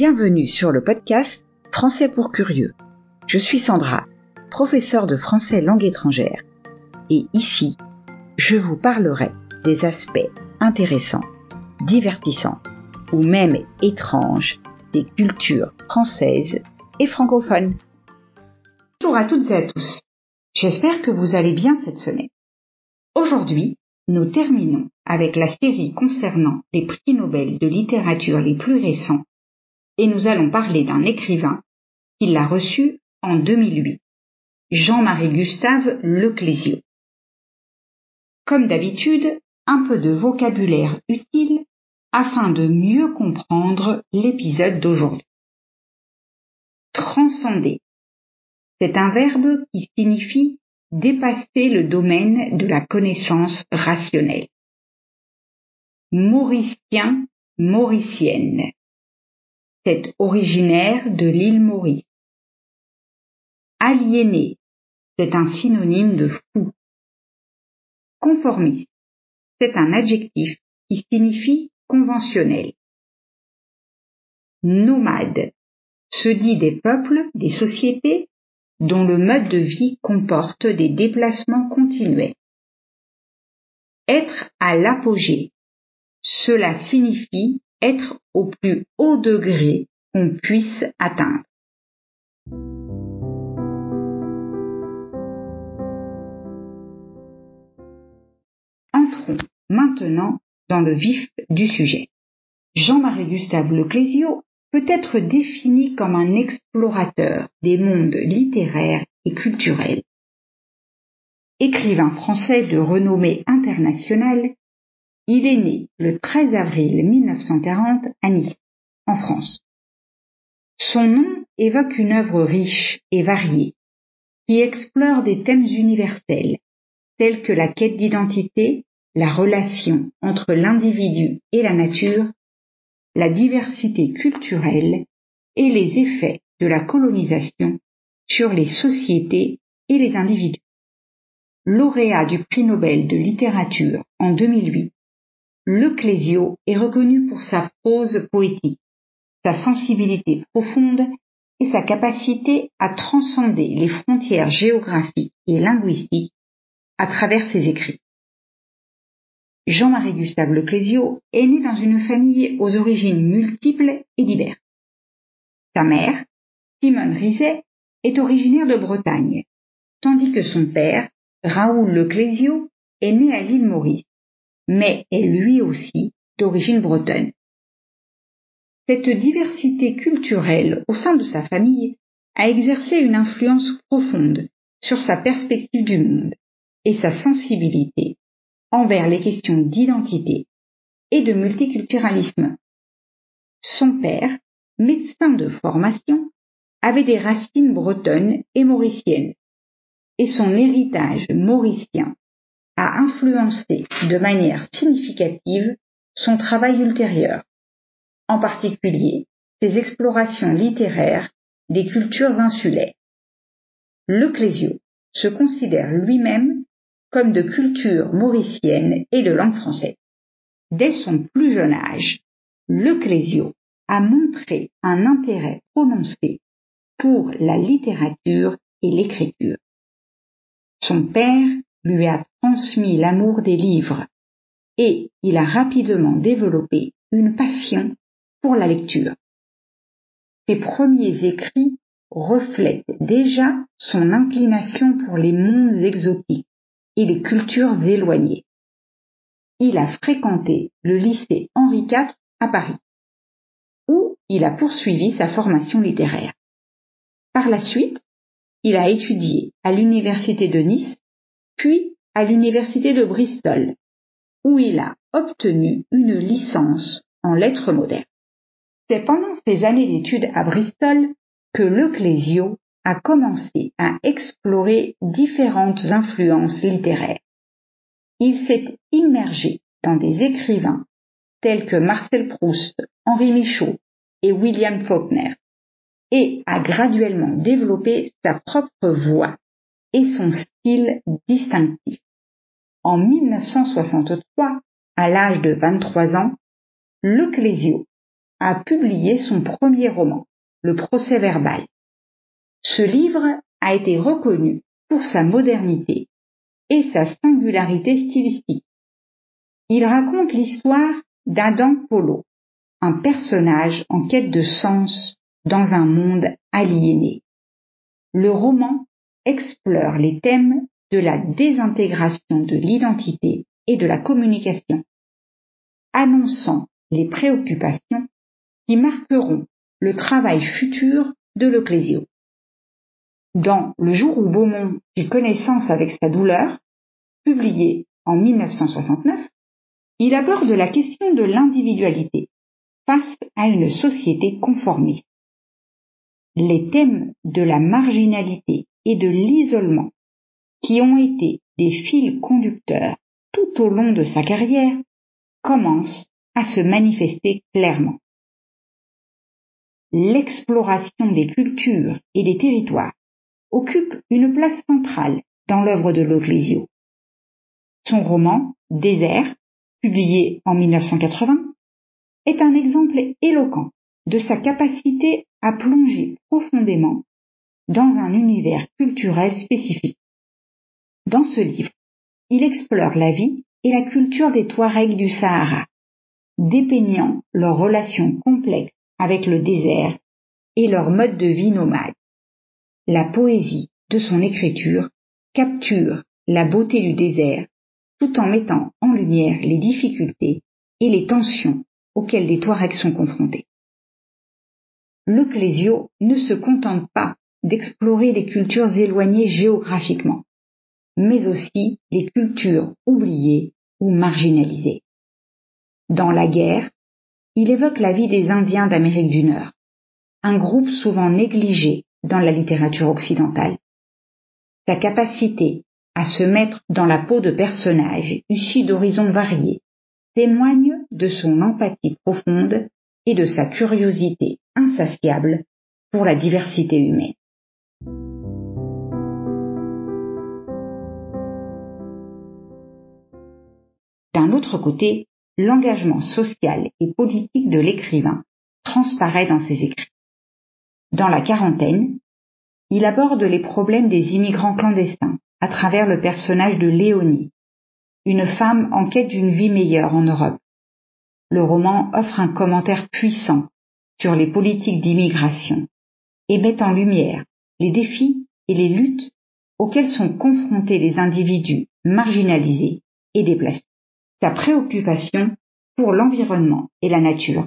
Bienvenue sur le podcast Français pour curieux. Je suis Sandra, professeure de français langue étrangère. Et ici, je vous parlerai des aspects intéressants, divertissants ou même étranges des cultures françaises et francophones. Bonjour à toutes et à tous. J'espère que vous allez bien cette semaine. Aujourd'hui, nous terminons avec la série concernant les prix Nobel de littérature les plus récents et nous allons parler d'un écrivain qui l'a reçu en 2008, Jean-Marie Gustave Leclésio. Comme d'habitude, un peu de vocabulaire utile afin de mieux comprendre l'épisode d'aujourd'hui. Transcender. C'est un verbe qui signifie dépasser le domaine de la connaissance rationnelle. Mauricien, mauricienne. Originaire de l'île Maurice. Aliéné, c'est un synonyme de fou. Conformiste, c'est un adjectif qui signifie conventionnel. Nomade, se dit des peuples, des sociétés dont le mode de vie comporte des déplacements continuels. Être à l'apogée. Cela signifie être au plus haut degré qu'on puisse atteindre. Entrons maintenant dans le vif du sujet. Jean-Marie Gustave Leclésio peut être défini comme un explorateur des mondes littéraires et culturels. Écrivain français de renommée internationale, il est né le 13 avril 1940 à Nice, en France. Son nom évoque une œuvre riche et variée, qui explore des thèmes universels, tels que la quête d'identité, la relation entre l'individu et la nature, la diversité culturelle et les effets de la colonisation sur les sociétés et les individus. Lauréat du prix Nobel de littérature en 2008, Leclésio est reconnu pour sa prose poétique, sa sensibilité profonde et sa capacité à transcender les frontières géographiques et linguistiques à travers ses écrits. Jean-Marie Gustave Leclésio est né dans une famille aux origines multiples et diverses. Sa mère, Simone Rizet, est originaire de Bretagne, tandis que son père, Raoul Leclésio, est né à l'île Maurice, mais est lui aussi d'origine bretonne. Cette diversité culturelle au sein de sa famille a exercé une influence profonde sur sa perspective du monde et sa sensibilité envers les questions d'identité et de multiculturalisme. Son père, médecin de formation, avait des racines bretonnes et mauriciennes, et son héritage mauricien a influencé de manière significative son travail ultérieur, en particulier ses explorations littéraires des cultures insulaires. Leclésio se considère lui-même comme de culture mauricienne et de langue française. Dès son plus jeune âge, Leclésio a montré un intérêt prononcé pour la littérature et l'écriture. Son père lui a transmis l'amour des livres et il a rapidement développé une passion pour la lecture. Ses premiers écrits reflètent déjà son inclination pour les mondes exotiques et les cultures éloignées. Il a fréquenté le lycée Henri IV à Paris, où il a poursuivi sa formation littéraire. Par la suite, il a étudié à l'université de Nice, puis à l'université de Bristol, où il a obtenu une licence en lettres modernes. C'est pendant ses années d'études à Bristol que Leclésio a commencé à explorer différentes influences littéraires. Il s'est immergé dans des écrivains tels que Marcel Proust, Henri Michaud et William Faulkner, et a graduellement développé sa propre voix et son style distinctif. En 1963, à l'âge de 23 ans, Leclésio a publié son premier roman, Le procès verbal. Ce livre a été reconnu pour sa modernité et sa singularité stylistique. Il raconte l'histoire d'Adam Polo, un personnage en quête de sens dans un monde aliéné. Le roman explore les thèmes de la désintégration de l'identité et de la communication, annonçant les préoccupations qui marqueront le travail futur de l'Ecclésio. Dans Le jour où Beaumont fit connaissance avec sa douleur, publié en 1969, il aborde la question de l'individualité face à une société conformiste. Les thèmes de la marginalité et de l'isolement, qui ont été des fils conducteurs tout au long de sa carrière, commencent à se manifester clairement. L'exploration des cultures et des territoires occupe une place centrale dans l'œuvre de Loclésio. Son roman Désert, publié en 1980, est un exemple éloquent de sa capacité à plonger profondément dans un univers culturel spécifique. Dans ce livre, il explore la vie et la culture des Touaregs du Sahara, dépeignant leurs relations complexes avec le désert et leur mode de vie nomade. La poésie de son écriture capture la beauté du désert tout en mettant en lumière les difficultés et les tensions auxquelles les Touaregs sont confrontés. Le Clésio ne se contente pas d'explorer les cultures éloignées géographiquement, mais aussi les cultures oubliées ou marginalisées. Dans la guerre, il évoque la vie des Indiens d'Amérique du Nord, un groupe souvent négligé dans la littérature occidentale. Sa capacité à se mettre dans la peau de personnages issus d'horizons variés témoigne de son empathie profonde et de sa curiosité insatiable pour la diversité humaine. D'un autre côté, l'engagement social et politique de l'écrivain transparaît dans ses écrits. Dans la quarantaine, il aborde les problèmes des immigrants clandestins à travers le personnage de Léonie, une femme en quête d'une vie meilleure en Europe. Le roman offre un commentaire puissant sur les politiques d'immigration et met en lumière les défis et les luttes auxquels sont confrontés les individus marginalisés et déplacés. Sa préoccupation pour l'environnement et la nature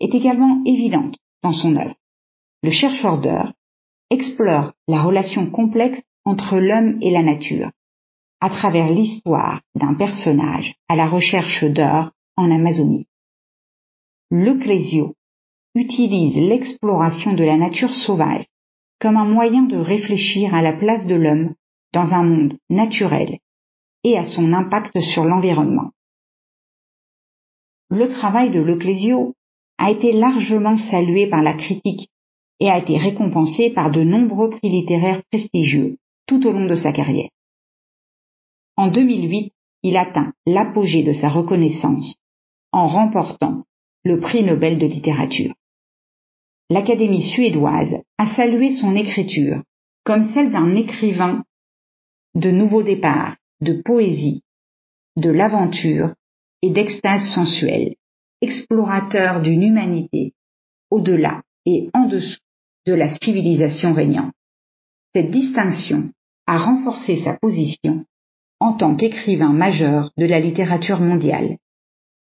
est également évidente dans son œuvre. Le chercheur d'heures explore la relation complexe entre l'homme et la nature à travers l'histoire d'un personnage à la recherche d'or en Amazonie. Le Clésio utilise l'exploration de la nature sauvage comme un moyen de réfléchir à la place de l'homme dans un monde naturel et à son impact sur l'environnement le travail de Leclésio a été largement salué par la critique et a été récompensé par de nombreux prix littéraires prestigieux tout au long de sa carrière. En 2008, il atteint l'apogée de sa reconnaissance en remportant le prix Nobel de littérature. L'Académie suédoise a salué son écriture comme celle d'un écrivain de nouveau départ, de poésie, de l'aventure et d'extase sensuelle, explorateur d'une humanité au-delà et en dessous de la civilisation régnante. Cette distinction a renforcé sa position en tant qu'écrivain majeur de la littérature mondiale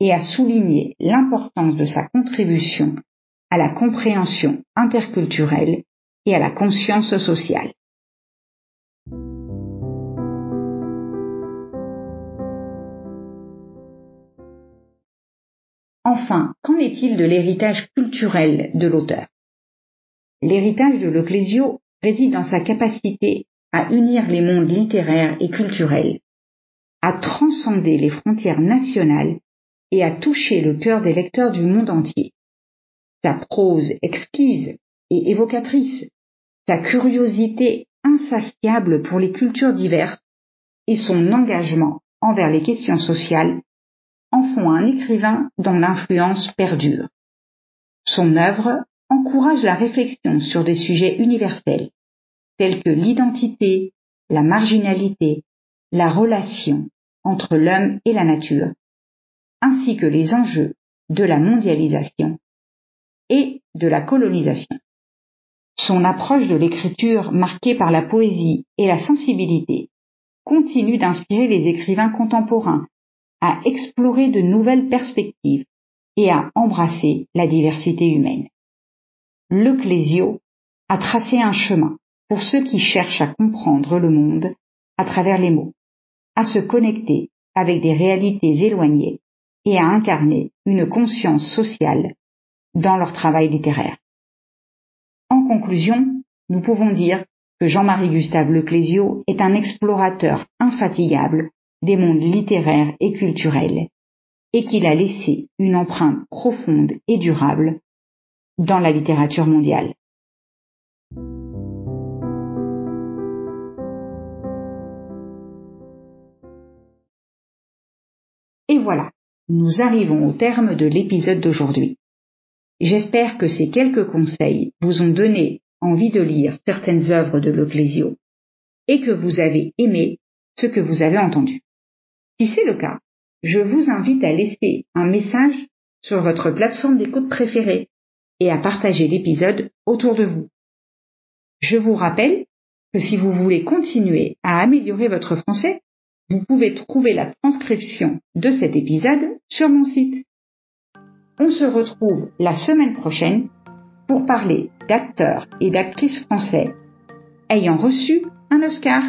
et a souligné l'importance de sa contribution à la compréhension interculturelle et à la conscience sociale. Enfin, qu'en est-il de l'héritage culturel de l'auteur? L'héritage de Leclésio réside dans sa capacité à unir les mondes littéraires et culturels, à transcender les frontières nationales et à toucher le cœur des lecteurs du monde entier. Sa prose exquise et évocatrice, sa curiosité insatiable pour les cultures diverses et son engagement envers les questions sociales en font un écrivain dont l'influence perdure. Son œuvre encourage la réflexion sur des sujets universels tels que l'identité, la marginalité, la relation entre l'homme et la nature, ainsi que les enjeux de la mondialisation et de la colonisation. Son approche de l'écriture marquée par la poésie et la sensibilité continue d'inspirer les écrivains contemporains à explorer de nouvelles perspectives et à embrasser la diversité humaine. Le Clésio a tracé un chemin pour ceux qui cherchent à comprendre le monde à travers les mots, à se connecter avec des réalités éloignées et à incarner une conscience sociale dans leur travail littéraire. En conclusion, nous pouvons dire que Jean-Marie Gustave Leclésio est un explorateur infatigable des mondes littéraires et culturels, et qu'il a laissé une empreinte profonde et durable dans la littérature mondiale. Et voilà, nous arrivons au terme de l'épisode d'aujourd'hui. J'espère que ces quelques conseils vous ont donné envie de lire certaines œuvres de Leclésio et que vous avez aimé ce que vous avez entendu. Si c'est le cas, je vous invite à laisser un message sur votre plateforme d'écoute préférée et à partager l'épisode autour de vous. Je vous rappelle que si vous voulez continuer à améliorer votre français, vous pouvez trouver la transcription de cet épisode sur mon site. On se retrouve la semaine prochaine pour parler d'acteurs et d'actrices français ayant reçu un Oscar.